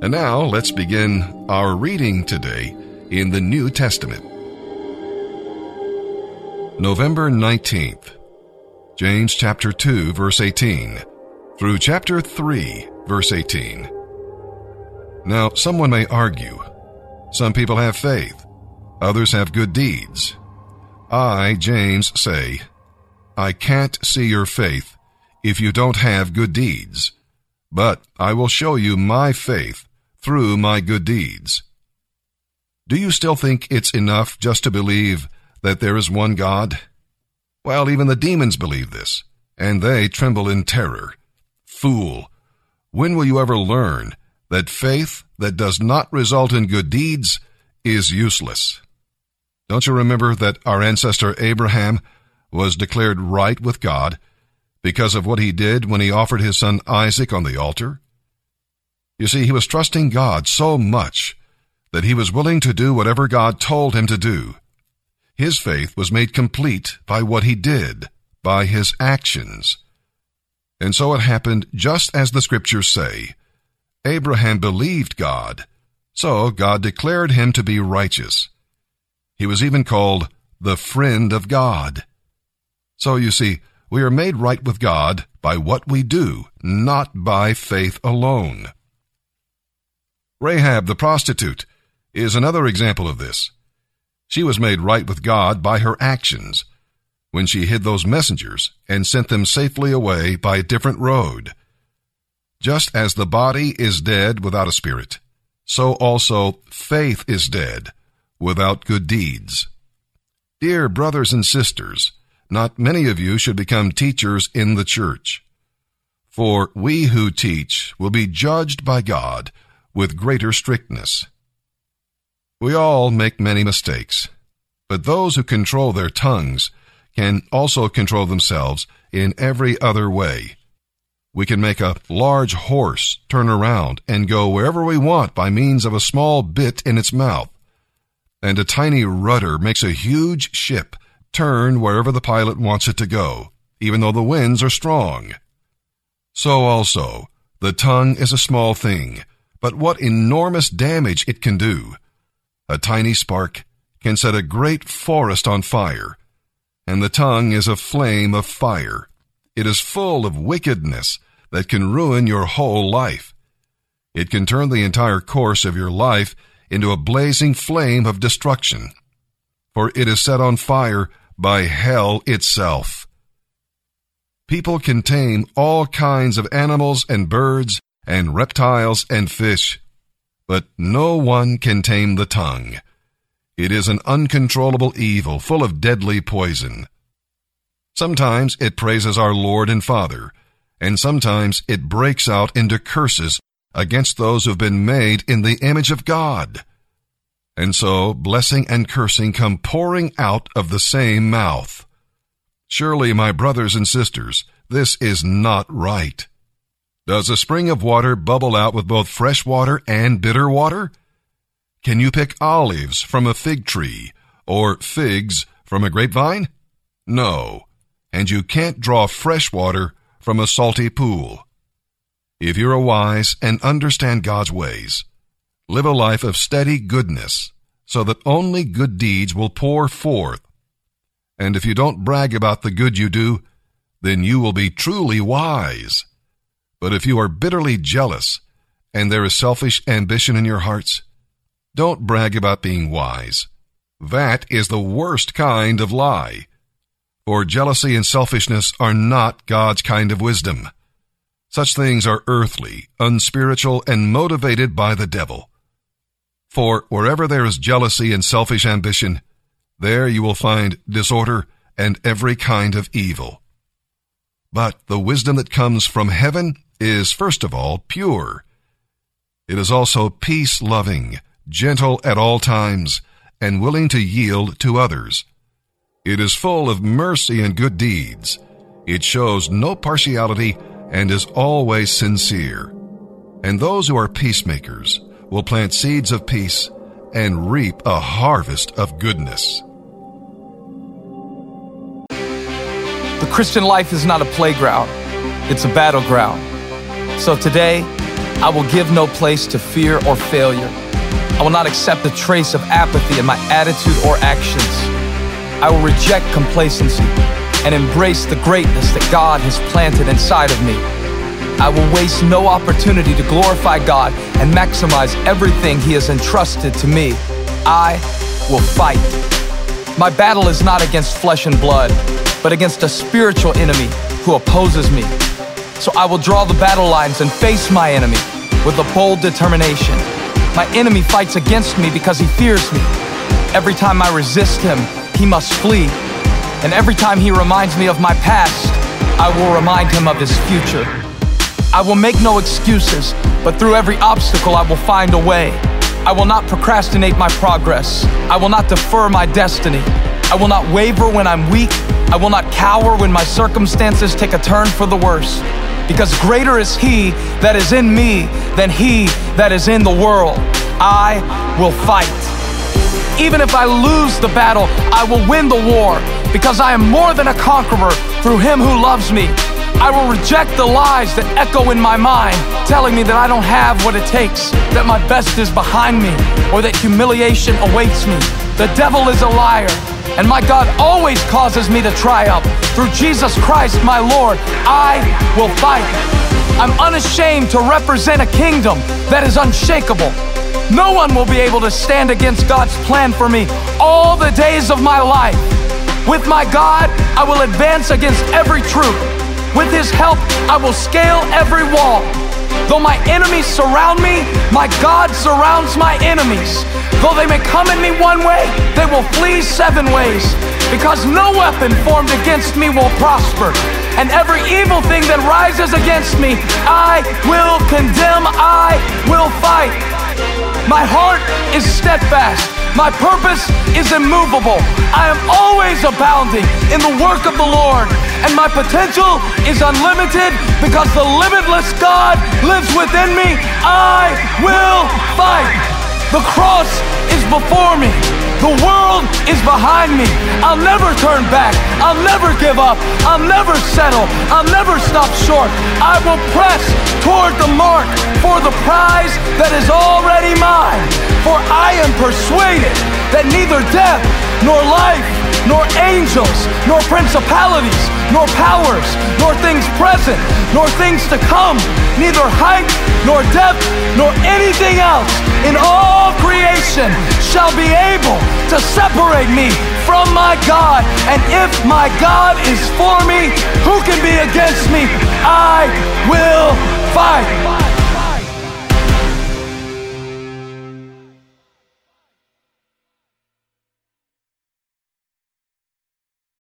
And now let's begin our reading today in the New Testament. November 19th, James chapter 2 verse 18 through chapter 3 verse 18. Now, someone may argue. Some people have faith. Others have good deeds. I, James, say, I can't see your faith if you don't have good deeds. But I will show you my faith through my good deeds. Do you still think it's enough just to believe that there is one God? Well, even the demons believe this, and they tremble in terror. Fool, when will you ever learn that faith that does not result in good deeds is useless? Don't you remember that our ancestor Abraham was declared right with God because of what he did when he offered his son Isaac on the altar? You see, he was trusting God so much that he was willing to do whatever God told him to do. His faith was made complete by what he did, by his actions. And so it happened just as the scriptures say. Abraham believed God, so God declared him to be righteous. He was even called the friend of God. So you see, we are made right with God by what we do, not by faith alone. Rahab the prostitute is another example of this. She was made right with God by her actions when she hid those messengers and sent them safely away by a different road. Just as the body is dead without a spirit, so also faith is dead without good deeds. Dear brothers and sisters, not many of you should become teachers in the church. For we who teach will be judged by God with greater strictness. We all make many mistakes, but those who control their tongues can also control themselves in every other way. We can make a large horse turn around and go wherever we want by means of a small bit in its mouth. And a tiny rudder makes a huge ship turn wherever the pilot wants it to go, even though the winds are strong. So also, the tongue is a small thing, but what enormous damage it can do. A tiny spark can set a great forest on fire, and the tongue is a flame of fire. It is full of wickedness that can ruin your whole life. It can turn the entire course of your life into a blazing flame of destruction, for it is set on fire by hell itself. People can tame all kinds of animals and birds and reptiles and fish, but no one can tame the tongue. It is an uncontrollable evil full of deadly poison. Sometimes it praises our Lord and Father, and sometimes it breaks out into curses against those who have been made in the image of God. And so blessing and cursing come pouring out of the same mouth. Surely, my brothers and sisters, this is not right. Does a spring of water bubble out with both fresh water and bitter water? Can you pick olives from a fig tree or figs from a grapevine? No. And you can't draw fresh water from a salty pool. If you're wise and understand God's ways, live a life of steady goodness so that only good deeds will pour forth. And if you don't brag about the good you do, then you will be truly wise. But if you are bitterly jealous and there is selfish ambition in your hearts, don't brag about being wise. That is the worst kind of lie. For jealousy and selfishness are not God's kind of wisdom. Such things are earthly, unspiritual, and motivated by the devil. For wherever there is jealousy and selfish ambition, there you will find disorder and every kind of evil. But the wisdom that comes from heaven is, first of all, pure. It is also peace loving, gentle at all times, and willing to yield to others. It is full of mercy and good deeds. It shows no partiality and is always sincere. And those who are peacemakers will plant seeds of peace and reap a harvest of goodness. The Christian life is not a playground, it's a battleground. So today, I will give no place to fear or failure. I will not accept a trace of apathy in my attitude or actions. I will reject complacency and embrace the greatness that God has planted inside of me. I will waste no opportunity to glorify God and maximize everything He has entrusted to me. I will fight. My battle is not against flesh and blood, but against a spiritual enemy who opposes me. So I will draw the battle lines and face my enemy with a bold determination. My enemy fights against me because he fears me. Every time I resist him, he must flee. And every time he reminds me of my past, I will remind him of his future. I will make no excuses, but through every obstacle, I will find a way. I will not procrastinate my progress. I will not defer my destiny. I will not waver when I'm weak. I will not cower when my circumstances take a turn for the worse. Because greater is He that is in me than He that is in the world. I will fight. Even if I lose the battle, I will win the war because I am more than a conqueror through Him who loves me. I will reject the lies that echo in my mind, telling me that I don't have what it takes, that my best is behind me, or that humiliation awaits me. The devil is a liar, and my God always causes me to triumph. Through Jesus Christ, my Lord, I will fight. I'm unashamed to represent a kingdom that is unshakable. No one will be able to stand against God's plan for me all the days of my life. With my God, I will advance against every troop. With his help, I will scale every wall. Though my enemies surround me, my God surrounds my enemies. Though they may come at me one way, they will flee seven ways. Because no weapon formed against me will prosper. And every evil thing that rises against me, I will condemn, I will fight. My heart is steadfast. My purpose is immovable. I am always abounding in the work of the Lord, and my potential is unlimited because the limitless God lives within me. I will fight. The cross is before me. The world is behind me. I'll never turn back. I'll never give up. I'll never settle. I'll never stop short. I will press toward the mark for the prize that is already mine. For I am persuaded that neither death, nor life, nor angels, nor principalities, nor powers, nor things present, nor things to come, neither height, nor depth, nor anything else in all creation shall be able to separate me from my God. And if my God is for me, who can be against me? I will fight.